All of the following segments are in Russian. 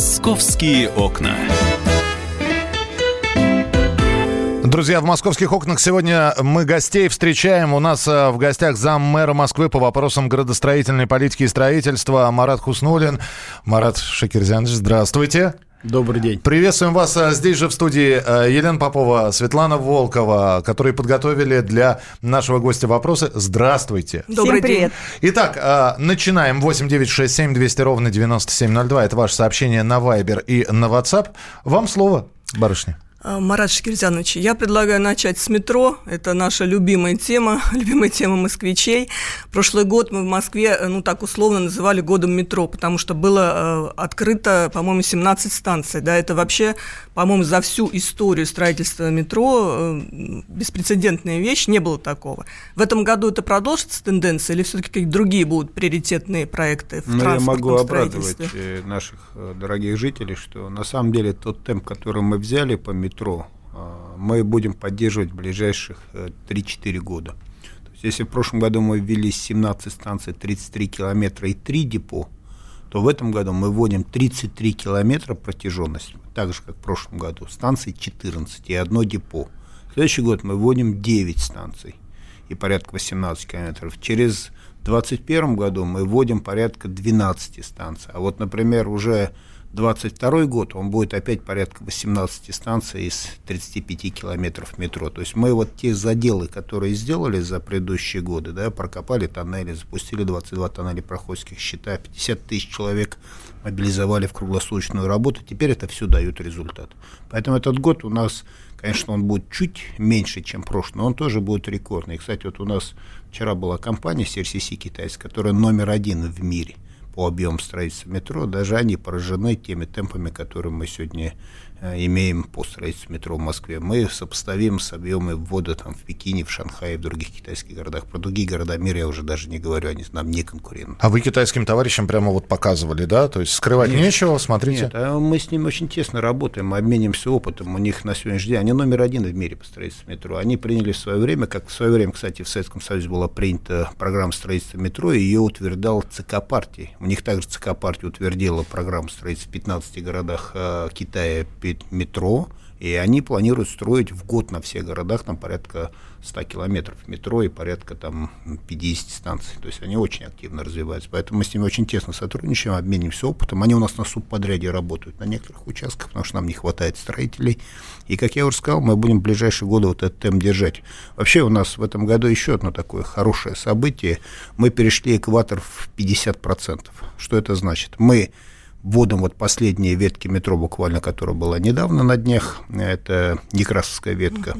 Московские окна. Друзья, в московских окнах сегодня мы гостей встречаем. У нас э, в гостях зам мэра Москвы по вопросам градостроительной политики и строительства Марат Хуснулин. Марат Шакирзянович, здравствуйте. Добрый день. Приветствуем вас э, здесь же в студии э, Елена Попова, Светлана Волкова, которые подготовили для нашего гостя вопросы. Здравствуйте. Добрый Всем привет. день. Итак, начинаем. 8 9 6 7 200 ровно 9702. Это ваше сообщение на Viber и на WhatsApp. Вам слово, барышня. А, Марат Шкирзянович, я предлагаю начать с метро. Это наша любимая тема, любимая тема москвичей. Прошлый год мы в Москве, ну так условно называли годом метро, потому что было э, открыто, по-моему, 17 станций. Да, это вообще, по-моему, за всю историю строительства метро э, беспрецедентная вещь, не было такого. В этом году это продолжится тенденция или все-таки какие-то другие будут приоритетные проекты в ну, я могу обрадовать э, наших дорогих жителей, что на самом деле тот темп, который мы взяли по метро, метро а, мы будем поддерживать в ближайших 3-4 э, года. То есть, если в прошлом году мы ввели 17 станций, 33 километра и 3 депо, то в этом году мы вводим 33 километра протяженность, так же, как в прошлом году, станций 14 и одно депо. В следующий год мы вводим 9 станций и порядка 18 километров. Через 2021 году мы вводим порядка 12 станций. А вот, например, уже 22 год он будет опять порядка 18 станций из 35 километров метро. То есть мы вот те заделы, которые сделали за предыдущие годы, да, прокопали тоннели, запустили 22 тоннеля проходских счета, 50 тысяч человек мобилизовали в круглосуточную работу, теперь это все дает результат. Поэтому этот год у нас, конечно, он будет чуть меньше, чем прошлый, но он тоже будет рекордный. Кстати, вот у нас вчера была компания CRCC китайская, которая номер один в мире – по объему строительства метро, даже они поражены теми темпами, которые мы сегодня имеем по строительству метро в Москве. Мы сопоставим с объемами ввода там, в Пекине, в Шанхае, в других китайских городах. Про другие города мира я уже даже не говорю, они нам не конкуренты. А вы китайским товарищам прямо вот показывали, да? То есть скрывать нет, нечего, смотрите. Нет, а мы с ними очень тесно работаем, мы обменимся опытом. У них на сегодняшний день, они номер один в мире по строительству метро. Они приняли в свое время, как в свое время, кстати, в Советском Союзе была принята программа строительства метро, и ее утверждал ЦК партии. У них также ЦК партии утвердила программу строительства в 15 городах э, Китая метро, и они планируют строить в год на всех городах там порядка 100 километров метро и порядка там 50 станций. То есть они очень активно развиваются. Поэтому мы с ними очень тесно сотрудничаем, обмениваемся опытом. Они у нас на субподряде работают на некоторых участках, потому что нам не хватает строителей. И, как я уже сказал, мы будем в ближайшие годы вот этот темп держать. Вообще у нас в этом году еще одно такое хорошее событие. Мы перешли экватор в 50%. Что это значит? Мы вводом вот последние ветки метро, буквально, которая была недавно на днях, это Некрасовская ветка,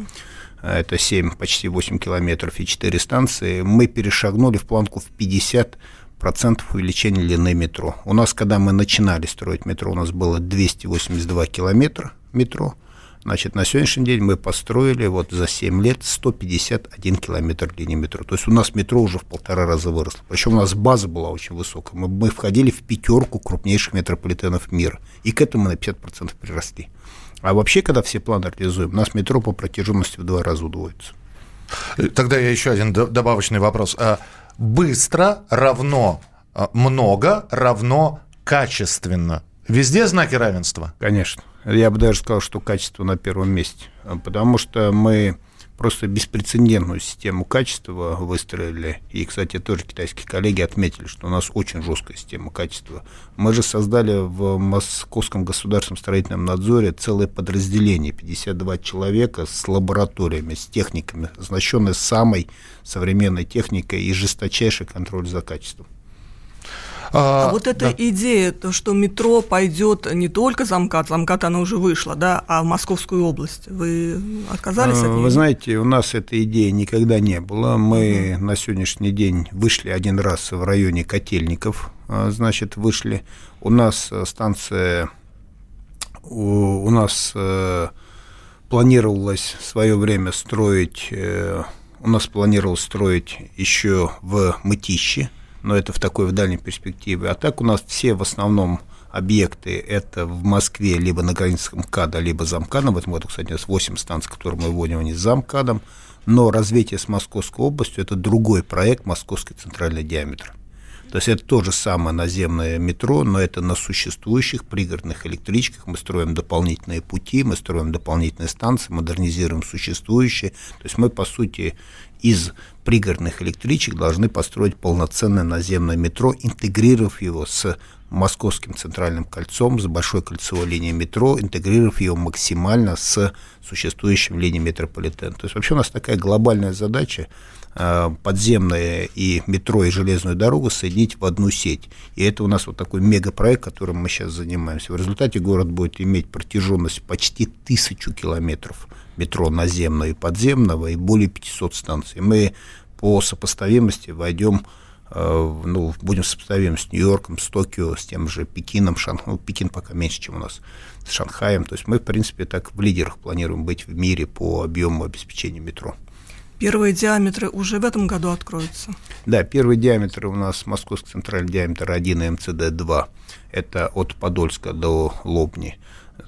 это 7, почти 8 километров и 4 станции, мы перешагнули в планку в 50 процентов увеличения длины метро. У нас, когда мы начинали строить метро, у нас было 282 километра метро, Значит, на сегодняшний день мы построили вот за 7 лет 151 километр линии метро. То есть у нас метро уже в полтора раза выросло. Причем у нас база была очень высокая. Мы, мы входили в пятерку крупнейших метрополитенов мира. И к этому на 50% приросли. А вообще, когда все планы реализуем, у нас метро по протяженности в два раза удвоится. Тогда я еще один добавочный вопрос. А быстро равно а, много равно качественно. Везде знаки равенства? Конечно. Я бы даже сказал, что качество на первом месте. Потому что мы просто беспрецедентную систему качества выстроили. И, кстати, тоже китайские коллеги отметили, что у нас очень жесткая система качества. Мы же создали в Московском государственном строительном надзоре целое подразделение, 52 человека с лабораториями, с техниками, оснащенные самой современной техникой и жесточайший контроль за качеством. А, а вот эта да. идея, то, что метро пойдет не только замкат, замкат она уже вышла, да, а в Московскую область. Вы отказались а, от нее? Вы знаете, у нас этой идеи никогда не было. Мы угу. на сегодняшний день вышли один раз в районе Котельников, а, значит, вышли. У нас э, станция, у, у нас э, планировалось в свое время строить, э, у нас планировалось строить еще в Мытище, но это в такой в дальней перспективе. А так у нас все в основном объекты это в Москве либо на границе МКАДа, либо замкадом. В этом году, кстати, у нас 8 станций, которые мы вводим, они с замкадом. Но развитие с Московской областью – это другой проект «Московский центральный диаметр». То есть это то же самое наземное метро, но это на существующих пригородных электричках. Мы строим дополнительные пути, мы строим дополнительные станции, модернизируем существующие. То есть мы, по сути, из пригородных электричек должны построить полноценное наземное метро, интегрировав его с Московским центральным кольцом, с большой кольцевой линией метро, интегрировав ее максимально с существующим линией метрополитена. То есть вообще у нас такая глобальная задача э, подземное и метро и железную дорогу соединить в одну сеть. И это у нас вот такой мегапроект, которым мы сейчас занимаемся. В результате город будет иметь протяженность почти тысячу километров метро наземного и подземного и более 500 станций. Мы по сопоставимости войдем Э, ну, будем сопоставим с Нью-Йорком, с Токио, с тем же Пекином, Шанх... ну, Пекин пока меньше, чем у нас, с Шанхаем. То есть мы, в принципе, так в лидерах планируем быть в мире по объему обеспечения метро. Первые диаметры уже в этом году откроются? Да, первый диаметр у нас московский центральный диаметр 1 МЦД-2. Это от Подольска до Лобни.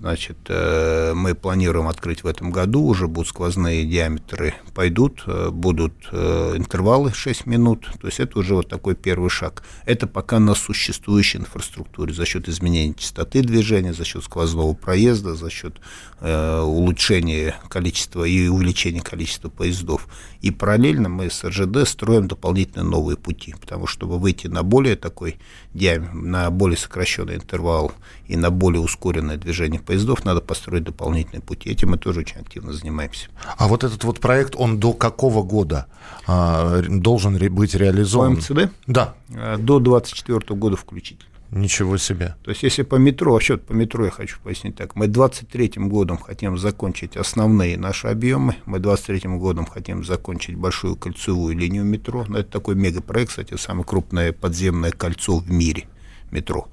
Значит, э, мы планируем открыть в этом году, уже будут сквозные диаметры, пойдут, э, будут э, интервалы 6 минут, то есть это уже вот такой первый шаг. Это пока на существующей инфраструктуре за счет изменения частоты движения, за счет сквозного проезда, за счет улучшения количества и увеличения количества поездов. И параллельно мы с РЖД строим дополнительные новые пути, потому что чтобы выйти на более такой диаметр, на более сокращенный интервал и на более ускоренное движение поездов, надо построить дополнительные пути. Этим мы тоже очень активно занимаемся. А вот этот вот проект, он до какого года а, должен быть реализован? По МЦД? Да. А, до 2024 года включительно. Ничего себе. То есть, если по метро, вообще по метро я хочу пояснить так, мы 23 годом хотим закончить основные наши объемы, мы 23 годом хотим закончить большую кольцевую линию метро, но это такой мегапроект, кстати, самое крупное подземное кольцо в мире метро.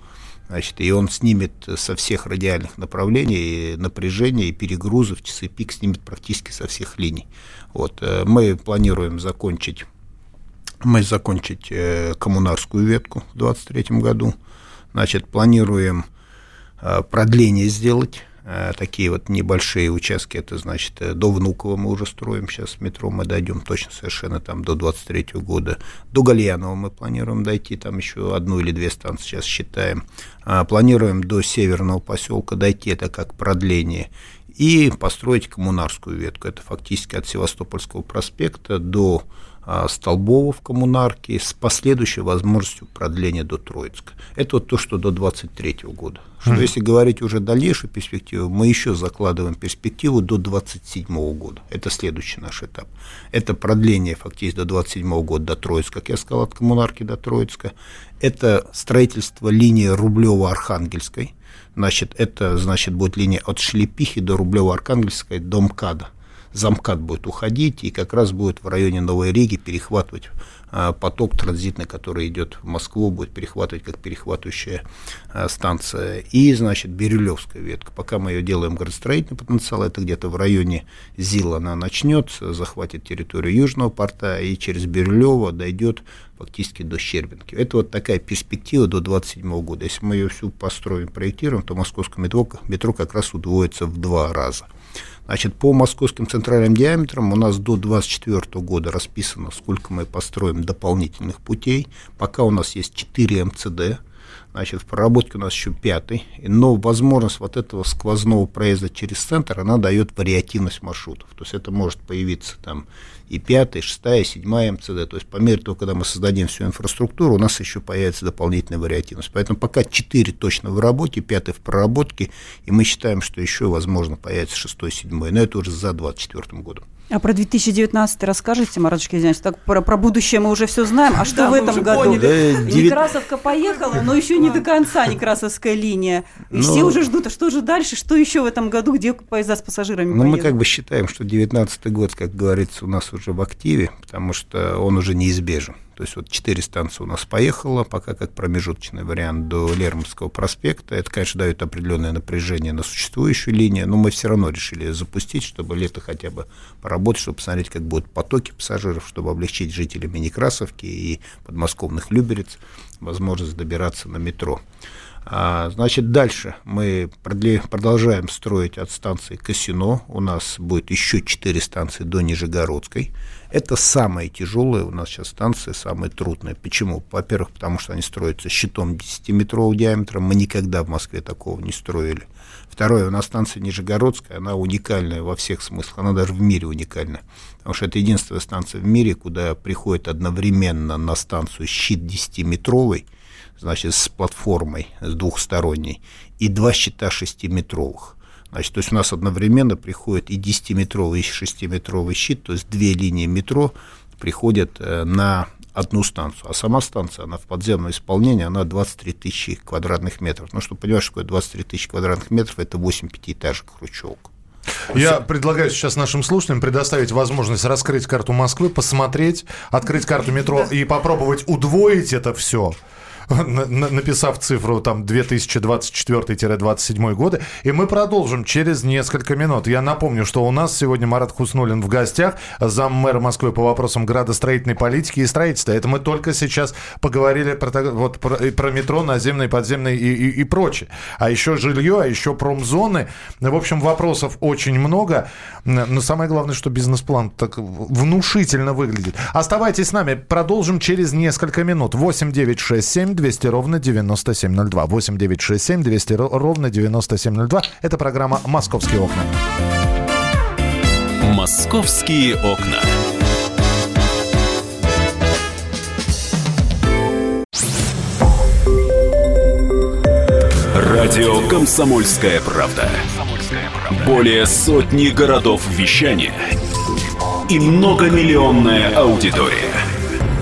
Значит, и он снимет со всех радиальных направлений напряжение и перегрузы в часы пик снимет практически со всех линий. Вот, э, мы планируем закончить, мы закончить э, коммунарскую ветку в 2023 году. Значит, планируем э, продление сделать такие вот небольшие участки, это значит э, до Внуково мы уже строим, сейчас метро мы дойдем точно совершенно там до 23 года, до Гальянова мы планируем дойти, там еще одну или две станции сейчас считаем, а, планируем до Северного поселка дойти, это как продление, и построить коммунарскую ветку, это фактически от Севастопольского проспекта до Столбова в коммунарке с последующей возможностью продления до Троицка. Это вот то, что до 23 года. Что mm если говорить уже дальнейшую перспективу, мы еще закладываем перспективу до 27 года. Это следующий наш этап. Это продление фактически до 27 года до Троицка, как я сказал, от коммунарки до Троицка. Это строительство линии Рублево-Архангельской. Значит, это значит, будет линия от Шлепихи до Рублево-Архангельской до МКАДа замкат будет уходить, и как раз будет в районе Новой Риги перехватывать а, поток транзитный, который идет в Москву, будет перехватывать как перехватывающая а, станция. И, значит, Бирюлевская ветка. Пока мы ее делаем градостроительный потенциал, это где-то в районе ЗИЛ она начнется, захватит территорию Южного порта и через Бирюлево дойдет фактически до Щербинки. Это вот такая перспектива до 27 года. Если мы ее всю построим, проектируем, то московское метро, метро как раз удвоится в два раза. Значит, по московским центральным диаметрам у нас до 2024 года расписано, сколько мы построим дополнительных путей. Пока у нас есть 4 МЦД, значит, в проработке у нас еще пятый, но возможность вот этого сквозного проезда через центр, она дает вариативность маршрутов, то есть это может появиться там и пятая, шестая, седьмая МЦД. То есть по мере того, когда мы создадим всю инфраструктуру, у нас еще появится дополнительная вариативность. Поэтому пока четыре точно в работе, пятый в проработке, и мы считаем, что еще, возможно, появится шестой, седьмой. Но это уже за 2024 годом. А про 2019 расскажите, Марат Шкизянович? Так про, про будущее мы уже все знаем. А что да, в этом году? Некрасовка поехала, но еще не до конца Некрасовская линия. И но... все уже ждут, а что же дальше? Что еще в этом году? Где поезда с пассажирами Ну, мы как бы считаем, что 2019 год, как говорится, у нас уже в активе, потому что он уже неизбежен. То есть вот четыре станции у нас поехало, пока как промежуточный вариант до Лермонтовского проспекта. Это, конечно, дает определенное напряжение на существующую линию, но мы все равно решили запустить, чтобы лето хотя бы поработать, чтобы посмотреть, как будут потоки пассажиров, чтобы облегчить жителям Некрасовки и подмосковных Люберец возможность добираться на метро. А, значит, дальше мы продолжаем строить от станции Касино. У нас будет еще 4 станции до Нижегородской. Это самая тяжелая у нас сейчас станция, самая трудная. Почему? Во-первых, потому что они строятся щитом 10-метрового диаметра. Мы никогда в Москве такого не строили. Второе, у нас станция Нижегородская, она уникальная во всех смыслах, она даже в мире уникальна. Потому что это единственная станция в мире, куда приходит одновременно на станцию щит 10-метровый, значит, с платформой, с двухсторонней, и два щита 6-метровых. Значит, то есть у нас одновременно приходит и 10-метровый, и 6-метровый щит, то есть две линии метро приходят э, на одну станцию. А сама станция, она в подземном исполнении, она 23 тысячи квадратных метров. Ну, чтобы понимать, что такое 23 тысячи квадратных метров, это 8 пятиэтажек хрущевок. Я предлагаю сейчас нашим слушателям предоставить возможность раскрыть карту Москвы, посмотреть, открыть карту метро и попробовать удвоить это все написав цифру там 2024-27 годы. И мы продолжим через несколько минут. Я напомню, что у нас сегодня Марат Хуснулин в гостях, зам мэра Москвы по вопросам градостроительной политики и строительства. Это мы только сейчас поговорили про, вот, про, про метро, наземное, подземное и, и, и прочее. А еще жилье, а еще промзоны. В общем, вопросов очень много. Но самое главное, что бизнес-план так внушительно выглядит. Оставайтесь с нами. Продолжим через несколько минут. 8 9 6 7 200 ровно 9702. 8 9 6 7 200 ровно 9702. Это программа «Московские окна». «Московские окна». Радио «Комсомольская правда». Более сотни городов вещания и многомиллионная аудитория.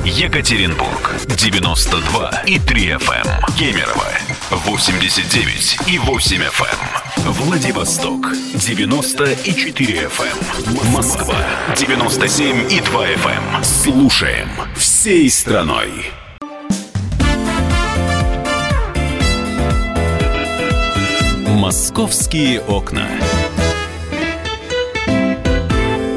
Екатеринбург 92 и 3 FM. Эм. Кемерово 89 и 8 FM. Эм. Владивосток 94 FM. Эм. Москва 97 и 2 FM. Слушаем всей страной. Московские окна.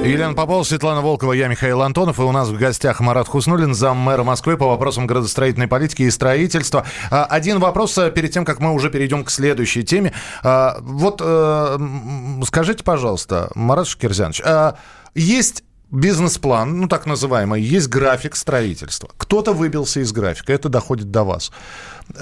Елена Попова, Светлана Волкова, я Михаил Антонов. И у нас в гостях Марат Хуснулин, зам мэра Москвы по вопросам градостроительной политики и строительства. А, один вопрос э, перед тем, как мы уже перейдем к следующей теме. А, вот э, скажите, пожалуйста, Марат Шкирзянович, а есть бизнес-план, ну так называемый, есть график строительства. Кто-то выбился из графика, это доходит до вас.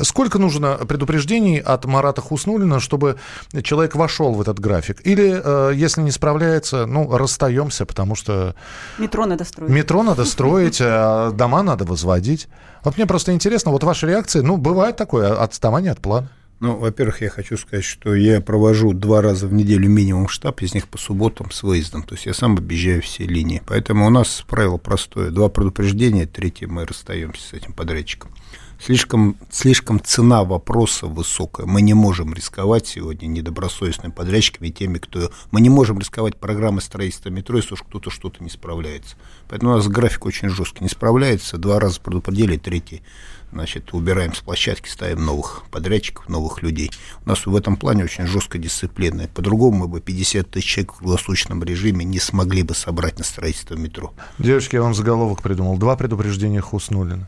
Сколько нужно предупреждений от Марата Хуснулина, чтобы человек вошел в этот график? Или, э, если не справляется, ну, расстаемся, потому что... Метро надо строить. Метро надо строить, а дома надо возводить. Вот мне просто интересно, вот ваша реакция, ну, бывает такое отставание от плана. Ну, во-первых, я хочу сказать, что я провожу два раза в неделю минимум штаб, из них по субботам с выездом. То есть я сам объезжаю все линии. Поэтому у нас правило простое. Два предупреждения, третье мы расстаемся с этим подрядчиком. Слишком, слишком цена вопроса высокая. Мы не можем рисковать сегодня недобросовестными подрядчиками, теми, кто... Мы не можем рисковать программой строительства метро, если уж кто-то что-то не справляется. Поэтому у нас график очень жесткий. Не справляется, два раза предупредили, третий значит, убираем с площадки, ставим новых подрядчиков, новых людей. У нас в этом плане очень жесткая дисциплина. По-другому мы бы 50 тысяч человек в круглосуточном режиме не смогли бы собрать на строительство метро. Девочки, я вам заголовок придумал. Два предупреждения Хуснулина.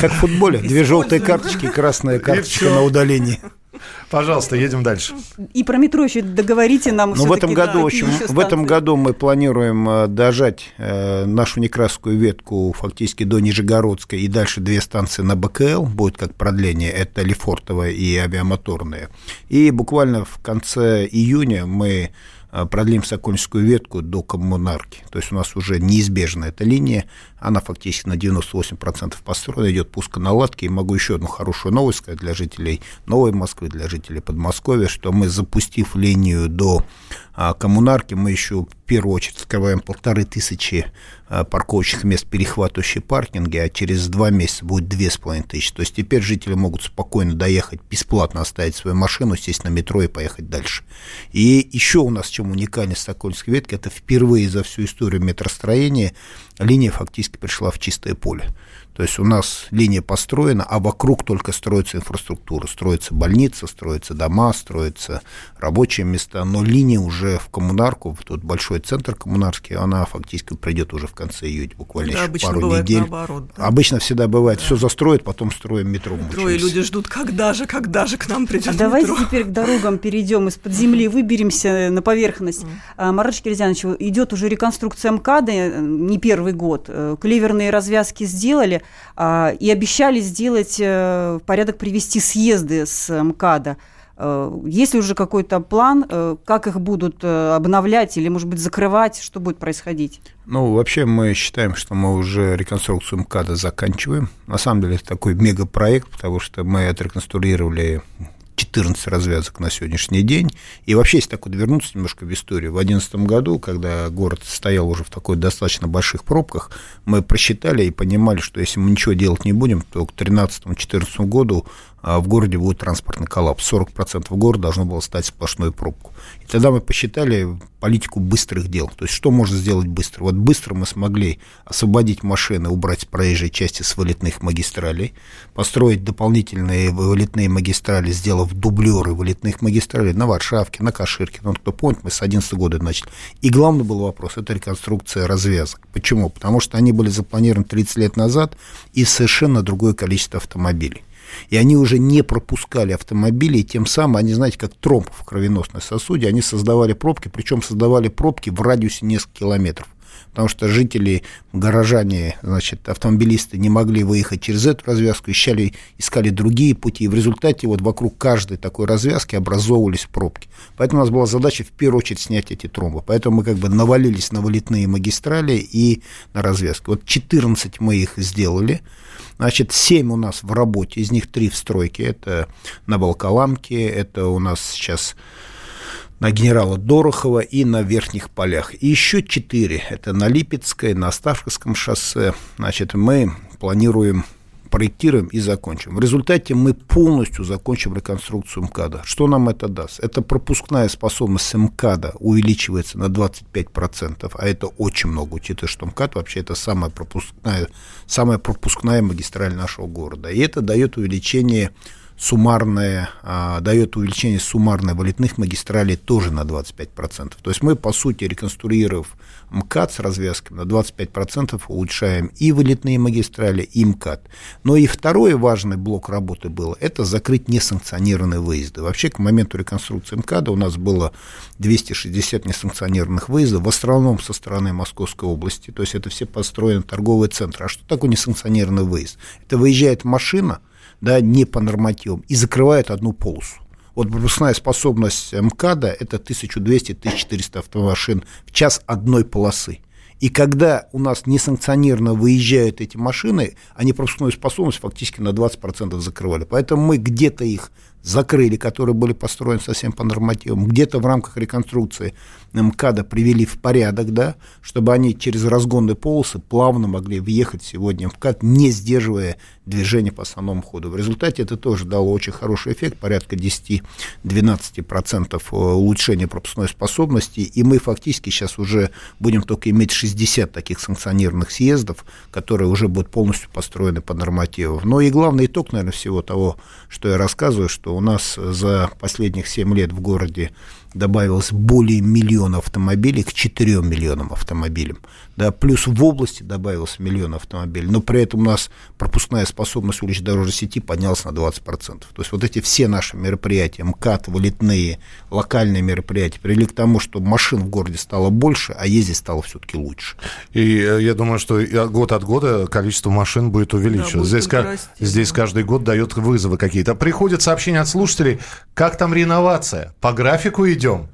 Как в футболе. Две желтые карточки, красная карточка на удаление. Пожалуйста, едем дальше. И про метро еще договорите нам. Ну, в этом году, да, в общем, в этом году мы планируем э, дожать э, нашу Некрасскую ветку фактически до Нижегородской и дальше две станции на БКЛ будет как продление. Это Лефортовая и авиамоторная. И буквально в конце июня мы продлим Сокольническую ветку до коммунарки. То есть у нас уже неизбежна эта линия, она фактически на 98% построена, идет пусконаладки. И могу еще одну хорошую новость сказать для жителей Новой Москвы, для жителей Подмосковья, что мы, запустив линию до а, коммунарки, мы еще в первую очередь открываем полторы тысячи а, парковочных мест, перехватывающие паркинги, а через два месяца будет две с половиной тысячи. То есть теперь жители могут спокойно доехать, бесплатно оставить свою машину, сесть на метро и поехать дальше. И еще у нас чем уникальность Сокольской ветки, это впервые за всю историю метростроения линия фактически пришла в чистое поле. То есть у нас линия построена, а вокруг только строится инфраструктура. Строится больница, строятся дома, строятся рабочие места, но линия уже в коммунарку, в тот большой центр коммунарский, она фактически придет уже в конце июня, буквально Это еще пару недель. Наоборот, да? Обычно всегда бывает, да. все застроят, потом строим метро. Метро, и люди ждут, когда же, когда же к нам придет а метро. Давайте теперь к дорогам перейдем из-под земли, выберемся на поверхность. Mm. Марат Шкирзянович, идет уже реконструкция МКАДа, э, не первый год. Э, клеверные развязки сделали. А, и обещали сделать э, порядок привести съезды с МКАДа. Э, есть ли уже какой-то план, э, как их будут обновлять или, может быть, закрывать? Что будет происходить? Ну, вообще мы считаем, что мы уже реконструкцию МКАДа заканчиваем. На самом деле это такой мегапроект, потому что мы отреконструировали 14 развязок на сегодняшний день. И вообще, если так вот вернуться немножко в историю, в 2011 году, когда город стоял уже в такой достаточно больших пробках, мы просчитали и понимали, что если мы ничего делать не будем, то к 2013-2014 году в городе будет транспортный коллапс. 40% города должно было стать сплошной пробку. И тогда мы посчитали политику быстрых дел. То есть, что можно сделать быстро? Вот быстро мы смогли освободить машины, убрать с проезжей части с вылетных магистралей, построить дополнительные вылетные магистрали, сделав дублеры вылетных магистралей на Варшавке, на Каширке. Ну, кто помнит, мы с 2011 года начали. И главный был вопрос – это реконструкция развязок. Почему? Потому что они были запланированы 30 лет назад и совершенно другое количество автомобилей и они уже не пропускали автомобили, и тем самым они, знаете, как тромб в кровеносной сосуде, они создавали пробки, причем создавали пробки в радиусе нескольких километров потому что жители, горожане, значит, автомобилисты не могли выехать через эту развязку, искали, искали другие пути, и в результате вот вокруг каждой такой развязки образовывались пробки. Поэтому у нас была задача в первую очередь снять эти тромбы. Поэтому мы как бы навалились на вылетные магистрали и на развязки. Вот 14 мы их сделали, Значит, 7 у нас в работе, из них 3 в стройке. Это на Волколамке, это у нас сейчас на генерала Дорохова и на Верхних полях. И еще 4, это на Липецкой, на Оставковском шоссе. Значит, мы планируем проектируем и закончим. В результате мы полностью закончим реконструкцию МКАДа. Что нам это даст? Это пропускная способность МКАДа увеличивается на 25%, а это очень много, учитывая, что МКАД вообще это самая пропускная, самая пропускная магистраль нашего города. И это дает увеличение суммарное, а, дает увеличение суммарной вылетных магистралей тоже на 25%. То есть мы, по сути, реконструировав МКАД с развязками, на 25% улучшаем и вылетные магистрали, и МКАД. Но и второй важный блок работы был, это закрыть несанкционированные выезды. Вообще, к моменту реконструкции МКАДа у нас было 260 несанкционированных выездов, в основном со стороны Московской области, то есть это все построены торговые центры. А что такое несанкционированный выезд? Это выезжает машина, да, не по нормативам, и закрывает одну полосу. Вот пропускная способность МКАДа – это 1200-1400 автомашин в час одной полосы. И когда у нас несанкционированно выезжают эти машины, они пропускную способность фактически на 20% закрывали. Поэтому мы где-то их закрыли, которые были построены совсем по нормативам, где-то в рамках реконструкции МКАДа привели в порядок, да, чтобы они через разгонные полосы плавно могли въехать сегодня в МКАД, не сдерживая движение по основному ходу. В результате это тоже дало очень хороший эффект, порядка 10-12% э, улучшения пропускной способности, и мы фактически сейчас уже будем только иметь 60 таких санкционированных съездов, которые уже будут полностью построены по нормативам. Но и главный итог, наверное, всего того, что я рассказываю, что у нас за последних 7 лет в городе добавилось более миллиона автомобилей к 4 миллионам автомобилям. Да, плюс в области добавилось миллион автомобилей, но при этом у нас пропускная способность уличной дорожной сети поднялась на 20%. То есть вот эти все наши мероприятия, МКАД, вылетные, локальные мероприятия, привели к тому, что машин в городе стало больше, а ездить стало все-таки лучше. И э, я думаю, что год от года количество машин будет увеличиваться. Да, здесь, расти, здесь да. каждый год дает вызовы какие-то. Приходят сообщения от слушателей, как там реновация? По графику идем?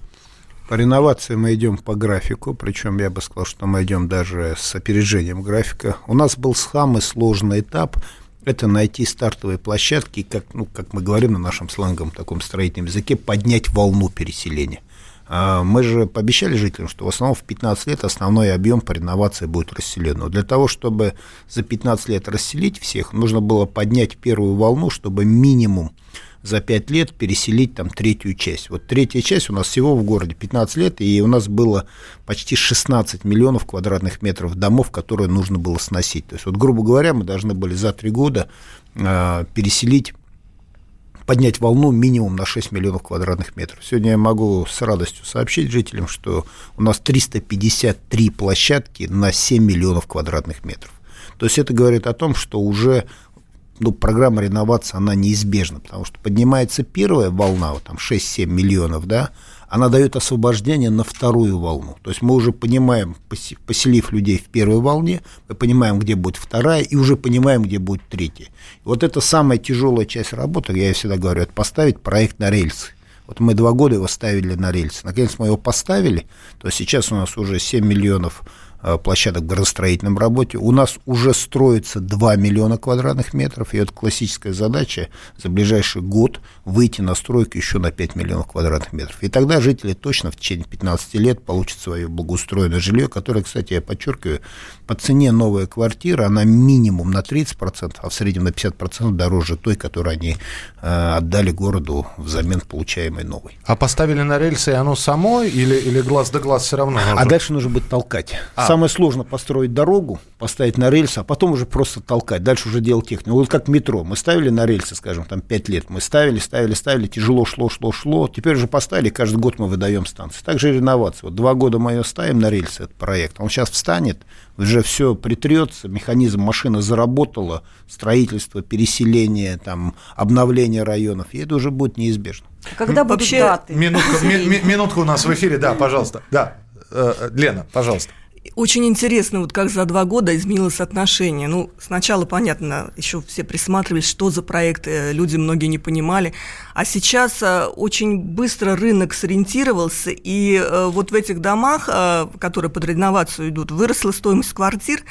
По реновации мы идем по графику, причем я бы сказал, что мы идем даже с опережением графика. У нас был самый сложный этап – это найти стартовые площадки, как, ну, как мы говорим на нашем сленговом таком строительном языке, поднять волну переселения. А мы же пообещали жителям, что в основном в 15 лет основной объем по реновации будет расселен. Но для того, чтобы за 15 лет расселить всех, нужно было поднять первую волну, чтобы минимум за 5 лет переселить там третью часть. Вот третья часть у нас всего в городе 15 лет, и у нас было почти 16 миллионов квадратных метров домов, которые нужно было сносить. То есть, вот, грубо говоря, мы должны были за 3 года э, переселить поднять волну минимум на 6 миллионов квадратных метров. Сегодня я могу с радостью сообщить жителям, что у нас 353 площадки на 7 миллионов квадратных метров. То есть это говорит о том, что уже ну, программа реновации, она неизбежна, потому что поднимается первая волна, вот там 6-7 миллионов, да, она дает освобождение на вторую волну. То есть мы уже понимаем, поселив людей в первой волне, мы понимаем, где будет вторая, и уже понимаем, где будет третья. И вот это самая тяжелая часть работы, я всегда говорю, это поставить проект на рельсы. Вот мы два года его ставили на рельсы. Наконец мы его поставили, то сейчас у нас уже 7 миллионов площадок в градостроительном работе. У нас уже строится 2 миллиона квадратных метров, и это классическая задача за ближайший год выйти на стройку еще на 5 миллионов квадратных метров. И тогда жители точно в течение 15 лет получат свое благоустроенное жилье, которое, кстати, я подчеркиваю, по цене новая квартира, она минимум на 30%, а в среднем на 50% дороже той, которую они э, отдали городу взамен получаемой новой. А поставили на рельсы, и оно само или, или глаз да глаз все равно? Нужно? А дальше нужно будет толкать. А, Самое сложное построить дорогу, поставить на рельсы, а потом уже просто толкать. Дальше уже делать технику. Вот как метро. Мы ставили на рельсы, скажем, там 5 лет. Мы ставили, ставили, ставили, тяжело шло, шло, шло. Теперь уже поставили, каждый год мы выдаем станции. Также и реновация. Вот два года мы ее ставим на рельсы, этот проект. Он сейчас встанет, уже все притрется, механизм машины заработала, строительство, переселение, там, обновление районов, и это уже будет неизбежно. Когда будут Вообще, даты? Минутка, ми, минутка у нас в эфире, да, пожалуйста. Да, э, Лена, пожалуйста. Очень интересно, вот как за два года изменилось отношение. Ну, сначала, понятно, еще все присматривались, что за проекты, люди многие не понимали. А сейчас э, очень быстро рынок сориентировался, и э, вот в этих домах, э, которые под реновацию идут, выросла стоимость квартир,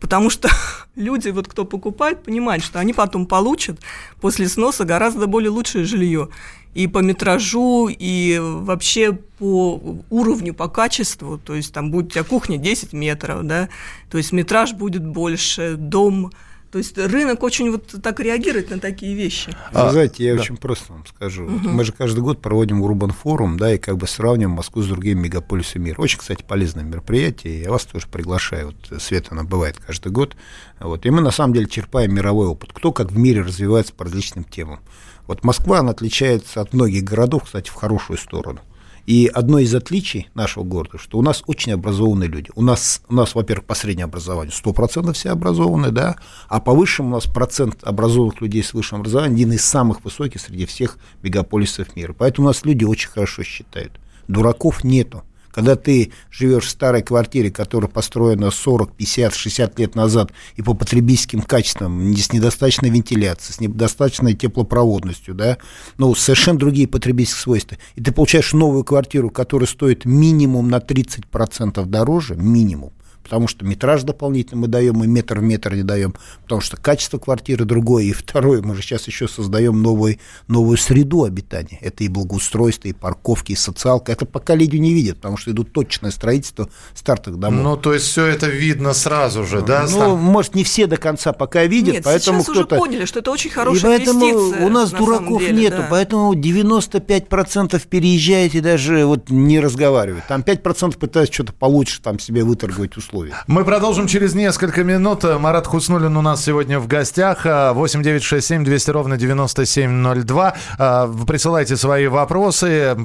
потому что люди, вот кто покупает, понимают, что они потом получат после сноса гораздо более лучшее жилье и по метражу, и вообще по уровню, по качеству. То есть там будет у тебя кухня 10 метров, да, то есть метраж будет больше, дом то есть рынок очень вот так реагирует на такие вещи. А, знаете, я да. очень просто вам скажу. Угу. Мы же каждый год проводим Урбан форум, да, и как бы сравниваем Москву с другими мегаполисами мира. Очень, кстати, полезное мероприятие. Я вас тоже приглашаю. Вот Света, она бывает каждый год. Вот. И мы на самом деле черпаем мировой опыт. Кто как в мире развивается по различным темам. Вот Москва, она отличается от многих городов, кстати, в хорошую сторону. И одно из отличий нашего города, что у нас очень образованные люди. У нас, у нас во-первых, по среднему образованию 100% все образованы, да, а по высшему у нас процент образованных людей с высшим образованием один из самых высоких среди всех мегаполисов мира. Поэтому у нас люди очень хорошо считают. Дураков нету. Когда ты живешь в старой квартире, которая построена 40, 50, 60 лет назад и по потребительским качествам, с недостаточной вентиляцией, с недостаточной теплопроводностью, да, ну, совершенно другие потребительские свойства, и ты получаешь новую квартиру, которая стоит минимум на 30% дороже, минимум, потому что метраж дополнительно мы даем, и метр в метр не даем, потому что качество квартиры другое, и второе, мы же сейчас еще создаем новую, новую среду обитания. Это и благоустройство, и парковки, и социалка. Это пока люди не видят, потому что идут точное строительство стартовых домов. Ну, то есть все это видно сразу же, да? Ну, Стар... может, не все до конца пока видят, нет, поэтому сейчас кто-то... уже поняли, что это очень хорошая и поэтому у нас дураков деле, нету, да. поэтому 95% переезжает и даже вот не разговаривают. Там 5% пытаются что-то получше там себе выторговать условия условия. Мы продолжим через несколько минут. Марат Хуснулин у нас сегодня в гостях. 8 9 6 7 200 ровно 9702. А, присылайте свои вопросы.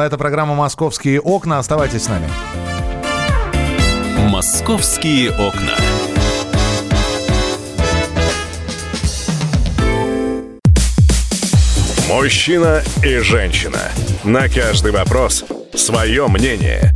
Это программа «Московские окна». Оставайтесь с нами. «Московские окна». Мужчина и женщина. На каждый вопрос свое мнение.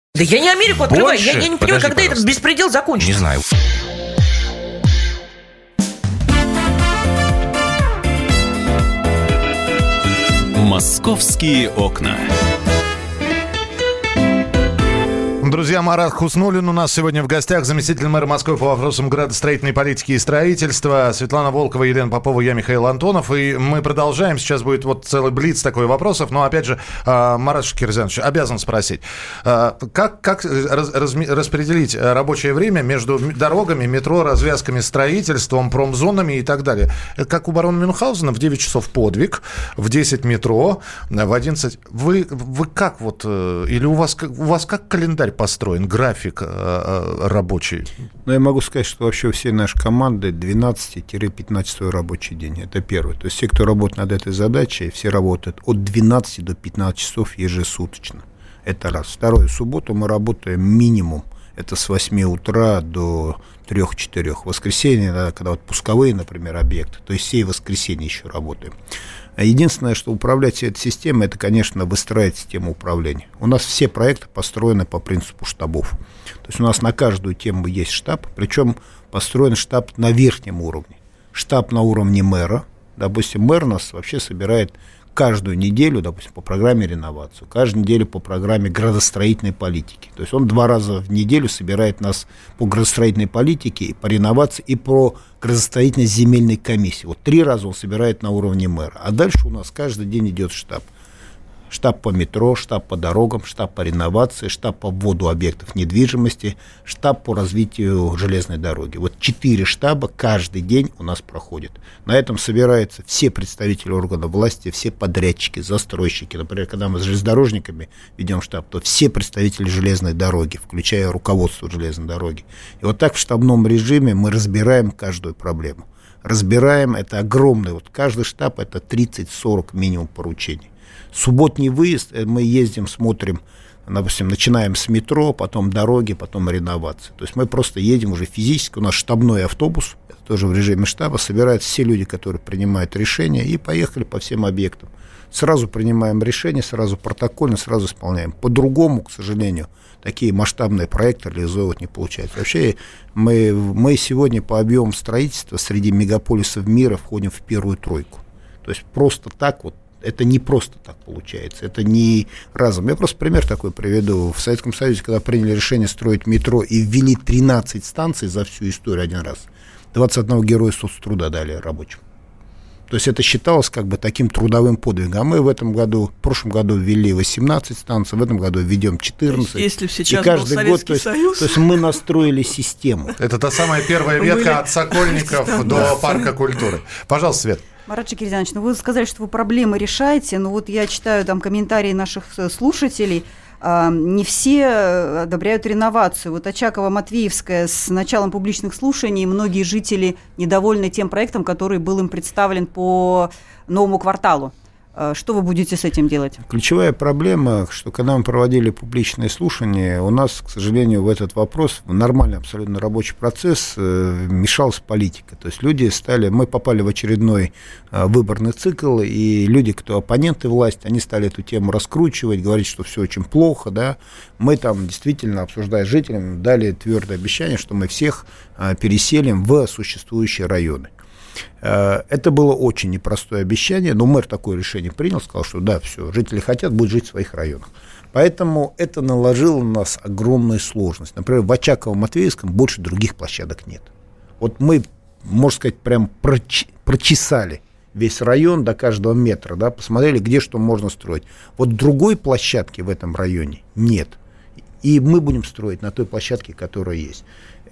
Да я не Америку открываю, я, я не понимаю, когда пожалуйста. этот беспредел закончится. Не знаю. Московские окна. Друзья, Марат Хуснулин у нас сегодня в гостях, заместитель мэра Москвы по вопросам градостроительной политики и строительства. Светлана Волкова, Елена Попова, я Михаил Антонов. И мы продолжаем. Сейчас будет вот целый блиц такой вопросов. Но, опять же, а, Марат Шакирзянович, обязан спросить. А, как, как раз, распределить рабочее время между дорогами, метро, развязками, строительством, промзонами и так далее? Как у барона Мюнхгаузена в 9 часов подвиг, в 10 метро, в 11... Вы, вы как вот... Э, или у вас, у вас как календарь построен, график э, э, рабочий? Ну, я могу сказать, что вообще все наши команды 12-15 рабочий день. Это первое. То есть все, кто работает над этой задачей, все работают от 12 до 15 часов ежесуточно. Это раз. Второе. Субботу мы работаем минимум. Это с 8 утра до 3-4. Воскресенье, да, когда вот пусковые, например, объекты, то есть все воскресенье еще работаем. Единственное, что управлять всей этой системой, это, конечно, выстраивать систему управления. У нас все проекты построены по принципу штабов. То есть у нас на каждую тему есть штаб, причем построен штаб на верхнем уровне. Штаб на уровне мэра. Допустим, мэр нас вообще собирает каждую неделю, допустим, по программе реновацию, каждую неделю по программе градостроительной политики. То есть он два раза в неделю собирает нас по градостроительной политике, и по реновации, и по градостроительной земельной комиссии. Вот три раза он собирает на уровне мэра. А дальше у нас каждый день идет штаб штаб по метро, штаб по дорогам, штаб по реновации, штаб по вводу объектов недвижимости, штаб по развитию железной дороги. Вот четыре штаба каждый день у нас проходят. На этом собираются все представители органов власти, все подрядчики, застройщики. Например, когда мы с железнодорожниками ведем штаб, то все представители железной дороги, включая руководство железной дороги. И вот так в штабном режиме мы разбираем каждую проблему разбираем, это огромный, вот каждый штаб это 30-40 минимум поручений. Субботний выезд, э, мы ездим, смотрим, допустим, начинаем с метро, потом дороги, потом реновации. То есть мы просто едем уже физически, у нас штабной автобус, тоже в режиме штаба, собирают все люди, которые принимают решения, и поехали по всем объектам. Сразу принимаем решение, сразу протокольно, сразу исполняем. По-другому, к сожалению, такие масштабные проекты реализовывать не получается. Вообще мы, мы сегодня по объемам строительства среди мегаполисов мира входим в первую тройку. То есть просто так вот это не просто так получается, это не разом. Я просто пример такой приведу. В Советском Союзе, когда приняли решение строить метро и ввели 13 станций за всю историю один раз, 21 героя соцтруда дали рабочим. То есть это считалось как бы таким трудовым подвигом. А мы в этом году, в прошлом году ввели 18 станций, в этом году введем 14. Если бы сейчас и каждый был год, то есть, Союз... то есть мы настроили систему. Это та самая первая ветка от Сокольников до Парка культуры. Пожалуйста, Свет. Марат Шакирьянович, ну вы сказали, что вы проблемы решаете, но вот я читаю там комментарии наших э, слушателей, а, не все э, одобряют реновацию. Вот Очакова Матвеевская с началом публичных слушаний многие жители недовольны тем проектом, который был им представлен по новому кварталу. Э, что вы будете с этим делать? Ключевая проблема, что когда мы проводили публичные слушания, у нас, к сожалению, в этот вопрос, в нормальный абсолютно рабочий процесс, э, мешалась политика. То есть люди стали, мы попали в очередной э, выборный цикл, и люди, кто оппоненты власти, они стали эту тему раскручивать, говорить, что все очень плохо, да. Мы там действительно, обсуждая с жителями, дали твердое обещание, что мы всех переселим в существующие районы. Э, это было очень непростое обещание, но мэр такое решение принял, сказал, что да, все, жители хотят, будут жить в своих районах. Поэтому это наложило на нас огромную сложность. Например, в Очаково-Матвеевском больше других площадок нет. Вот мы, можно сказать, прям проч прочесали весь район до каждого метра, да, посмотрели, где что можно строить. Вот другой площадки в этом районе нет. И мы будем строить на той площадке, которая есть.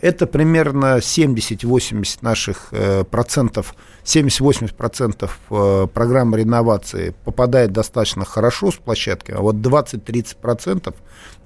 Это примерно 70-80 наших э, процентов, 70-80 процентов э, программы реновации попадает достаточно хорошо с площадкой, а вот 20-30 процентов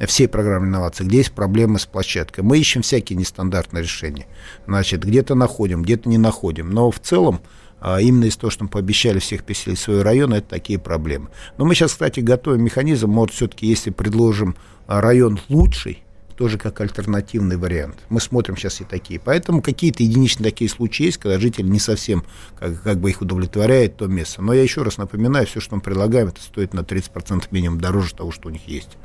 всей программы реновации, где есть проблемы с площадкой. Мы ищем всякие нестандартные решения. Значит, где-то находим, где-то не находим. Но в целом а именно из-за того, что мы пообещали всех переселить в свой район, это такие проблемы. Но мы сейчас, кстати, готовим механизм, может, все-таки, если предложим район лучший, тоже как альтернативный вариант. Мы смотрим сейчас и такие. Поэтому какие-то единичные такие случаи есть, когда жители не совсем как, как бы их удовлетворяет то место. Но я еще раз напоминаю, все, что мы предлагаем, это стоит на 30% минимум дороже того, что у них есть.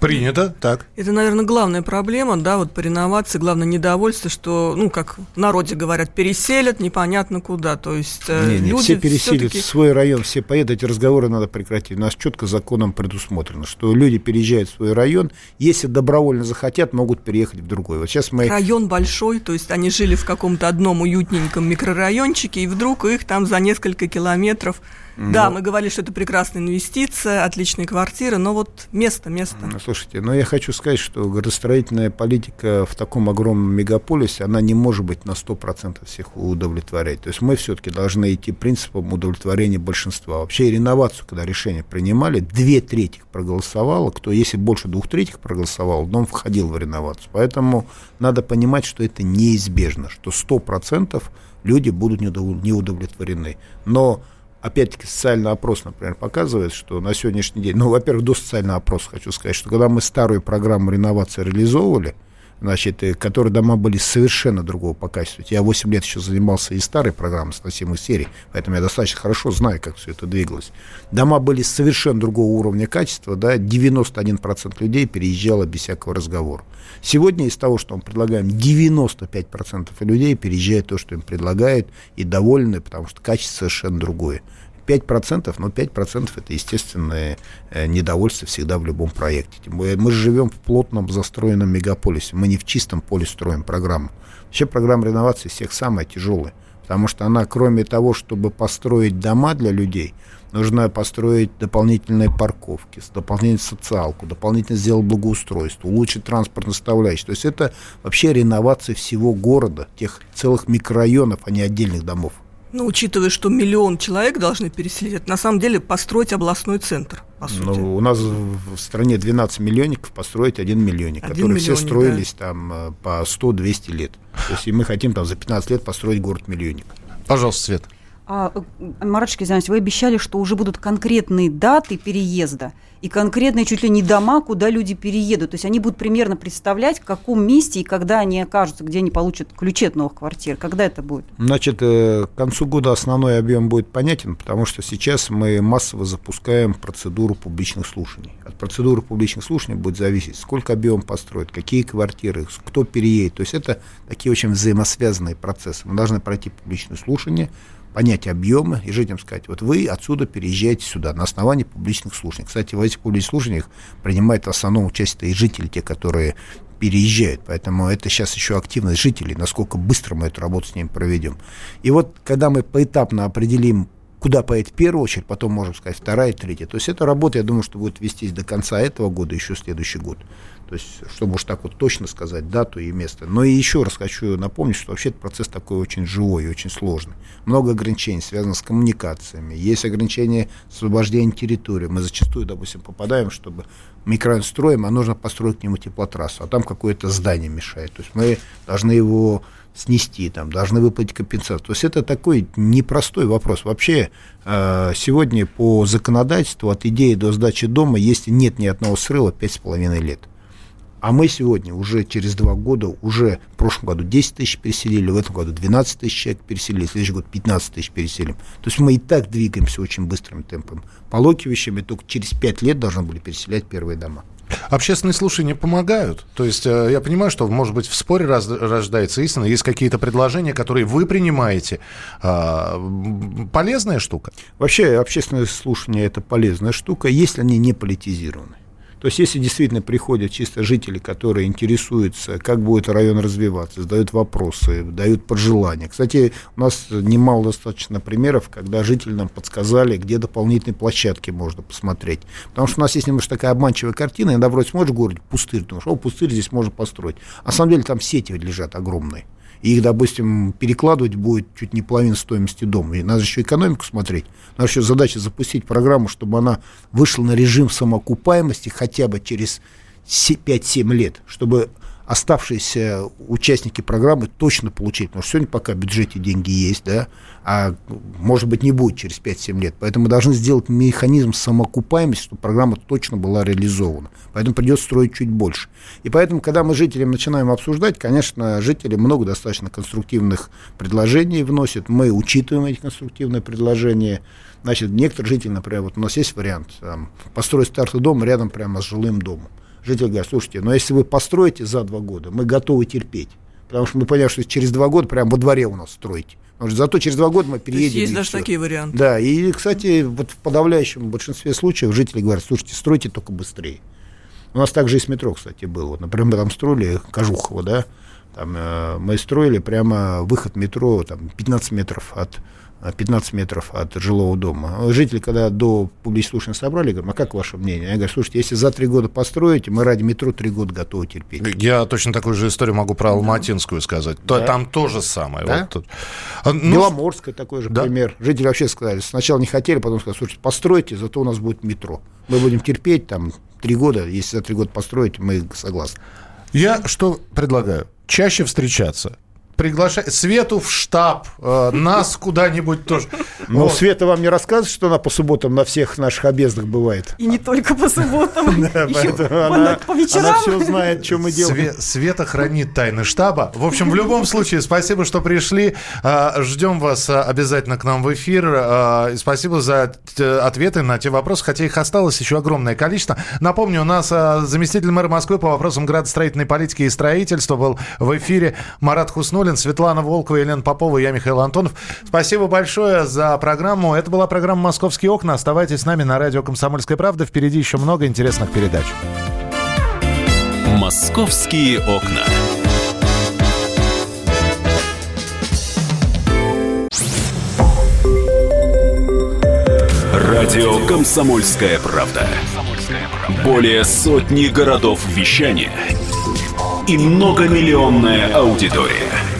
Принято, так. Это, наверное, главная проблема, да, вот по реновации, главное недовольство, что, ну, как в народе говорят, переселят непонятно куда, то есть э, не, не, люди все переселят в свой район, все поедут, эти разговоры надо прекратить. У нас четко законом предусмотрено, что люди переезжают в свой район, если добровольно захотят, могут переехать в другой. Вот сейчас мы... Район большой, то есть они жили в каком-то одном уютненьком микрорайончике, и вдруг их там за несколько километров но... Да, мы говорили, что это прекрасная инвестиция, отличные квартиры, но вот место, место. Слушайте, но я хочу сказать, что градостроительная политика в таком огромном мегаполисе, она не может быть на 100% всех удовлетворять. То есть мы все-таки должны идти принципом удовлетворения большинства. Вообще реновацию, когда решение принимали, две трети проголосовало, кто, если больше двух третьих проголосовал, дом входил в реновацию. Поэтому надо понимать, что это неизбежно, что 100% люди будут не удовлетворены. Но опять-таки, социальный опрос, например, показывает, что на сегодняшний день, ну, во-первых, до социального опроса хочу сказать, что когда мы старую программу реновации реализовывали, значит, э, которые дома были совершенно другого по качеству. Я 8 лет еще занимался и старой программой с носимых серий, поэтому я достаточно хорошо знаю, как все это двигалось. Дома были совершенно другого уровня качества, да, 91% людей переезжало без всякого разговора. Сегодня из того, что мы предлагаем, 95% людей переезжают то, что им предлагают, и довольны, потому что качество совершенно другое. 5%, но 5% это естественное э, недовольство всегда в любом проекте. Мы, мы живем в плотном застроенном мегаполисе, мы не в чистом поле строим программу. Вообще программа реновации всех самая тяжелая, потому что она, кроме того, чтобы построить дома для людей, нужно построить дополнительные парковки, дополнительную социалку, дополнительно сделать благоустройство, улучшить транспортную составляющую. То есть это вообще реновация всего города, тех целых микрорайонов, а не отдельных домов. Ну, учитывая, что миллион человек должны переселить, это на самом деле построить областной центр, по сути. Ну, у нас в стране 12 миллионников, построить один миллионник, один которые миллионник, все строились да. там э, по 100-200 лет. То есть и мы хотим там за 15 лет построить город-миллионник. Пожалуйста, Свет. А, э, Маратчик Кизянович, вы обещали, что уже будут конкретные даты переезда и конкретные чуть ли не дома, куда люди переедут. То есть они будут примерно представлять, в каком месте и когда они окажутся, где они получат ключи от новых квартир. Когда это будет? Значит, э, к концу года основной объем будет понятен, потому что сейчас мы массово запускаем процедуру публичных слушаний. От процедуры публичных слушаний будет зависеть, сколько объем построят, какие квартиры, кто переедет. То есть это такие очень взаимосвязанные процессы. Мы должны пройти публичные слушания, понять объемы и жителям сказать, вот вы отсюда переезжаете сюда на основании публичных слушаний. Кстати, в этих публичных слушаниях принимают основное участие и жители, те, которые переезжают. Поэтому это сейчас еще активность жителей, насколько быстро мы эту работу с ними проведем. И вот когда мы поэтапно определим, куда поедет в первую очередь, потом можем сказать вторая, третья. То есть эта работа, я думаю, что будет вестись до конца этого года, еще следующий год. То есть, чтобы уж так вот точно сказать дату и место. Но и еще раз хочу напомнить, что вообще этот процесс такой очень живой и очень сложный. Много ограничений связано с коммуникациями. Есть ограничения освобождения территории. Мы зачастую, допустим, попадаем, чтобы микрорайон строим, а нужно построить к нему теплотрассу, а там какое-то здание мешает. То есть мы должны его снести, там, должны выплатить компенсацию. То есть это такой непростой вопрос. Вообще э, сегодня по законодательству от идеи до сдачи дома, если нет ни одного срыва, 5,5 лет. А мы сегодня уже через два года, уже в прошлом году 10 тысяч переселили, в этом году 12 тысяч человек переселили, в следующий год 15 тысяч переселим. То есть мы и так двигаемся очень быстрым темпом. По Локивищам только через 5 лет должны были переселять первые дома. Общественные слушания помогают. То есть э, я понимаю, что, может быть, в споре рождается истина. Есть какие-то предложения, которые вы принимаете. А, полезная штука? Вообще общественные слушания – это полезная штука, если они не политизированы. То есть, если действительно приходят чисто жители, которые интересуются, как будет район развиваться, задают вопросы, дают пожелания. Кстати, у нас немало достаточно примеров, когда жители нам подсказали, где дополнительные площадки можно посмотреть. Потому что у нас есть немножко такая обманчивая картина, иногда вроде смотришь в городе, пустырь, думаешь, о, пустырь здесь можно построить. А на самом деле там сети лежат огромные их, допустим, перекладывать будет чуть не половина стоимости дома. И надо еще экономику смотреть. Наша еще задача запустить программу, чтобы она вышла на режим самоокупаемости хотя бы через 5-7 лет, чтобы оставшиеся участники программы точно получить. Потому что сегодня пока в бюджете деньги есть, да, а может быть не будет через 5-7 лет. Поэтому мы должны сделать механизм самоокупаемости, чтобы программа точно была реализована. Поэтому придется строить чуть больше. И поэтому, когда мы жителям начинаем обсуждать, конечно, жители много достаточно конструктивных предложений вносят. Мы учитываем эти конструктивные предложения. Значит, некоторые жители, например, вот у нас есть вариант там, построить стартовый дом рядом прямо с жилым домом жители говорят, слушайте, но если вы построите за два года, мы готовы терпеть. Потому что мы понимаем, что через два года прямо во дворе у нас строить. Потому что зато через два года мы переедем. То есть, есть даже все. такие варианты. Да, и, кстати, вот в подавляющем большинстве случаев жители говорят, слушайте, стройте только быстрее. У нас также и с метро, кстати, было. Вот, например, мы там строили Кожухово, да, там, э, мы строили прямо выход метро там, 15 метров от 15 метров от жилого дома. Жители, когда до публичных слушаний собрали, говорят, а как ваше мнение? Я говорю, слушайте, если за три года построите, мы ради метро три года готовы терпеть. Я точно такую же историю могу про Алматинскую сказать. Да. Там то же самое. Да? Вот. А, ну, Беломорская такой же да? пример. Жители вообще сказали, сначала не хотели, потом сказали, слушайте, постройте, зато у нас будет метро. Мы будем терпеть там три года, если за три года построить, мы согласны. Я что предлагаю? Чаще встречаться приглашать Свету в штаб, э, нас куда-нибудь тоже. Ну, вот. Света вам не рассказывает, что она по субботам на всех наших объездах бывает? И не только по субботам, она все знает, что мы делаем. Света хранит тайны штаба. В общем, в любом случае, спасибо, что пришли. А, ждем вас а, обязательно к нам в эфир. А, спасибо за ответы на те вопросы, хотя их осталось еще огромное количество. Напомню, у нас заместитель мэра Москвы по вопросам градостроительной политики и строительства был в эфире Марат Хуснуль. Набиуллин, Светлана Волкова, Елена Попова, я Михаил Антонов. Спасибо большое за программу. Это была программа «Московские окна». Оставайтесь с нами на радио «Комсомольская правда». Впереди еще много интересных передач. «Московские окна». Радио «Комсомольская правда». Более сотни городов вещания – и многомиллионная аудитория.